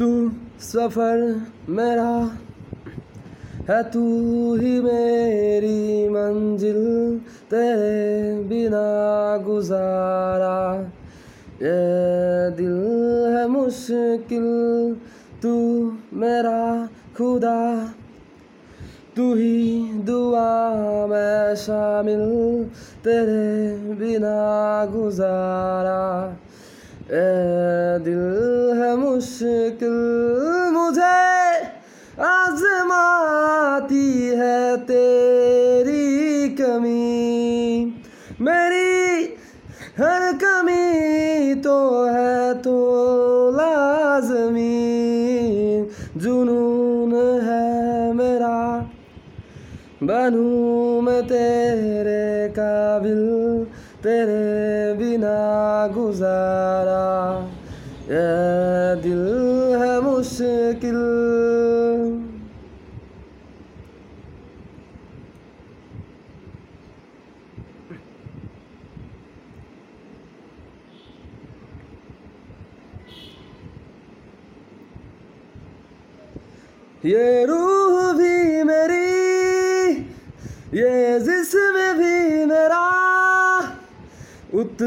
تو سفر میرا ہے تو ہی میری منزل، تیرے بنا گزارا۔ یہ دل ہے مشکل، تو میرا خدا، تو ہی دعا میں شامل، تیرے بنا گزارا۔ اے دل ہے مشکل مجھے آزماتی ہے تیری کمی۔ میری ہر کمی تو ہے تو لازمی۔ جنون ہے میرا، بنوں میں تیرے قابل، تیرے بنا گزارا۔ یہ دل ہے مشکل یہ روح بھی میری یہ جسم بھی میرا ات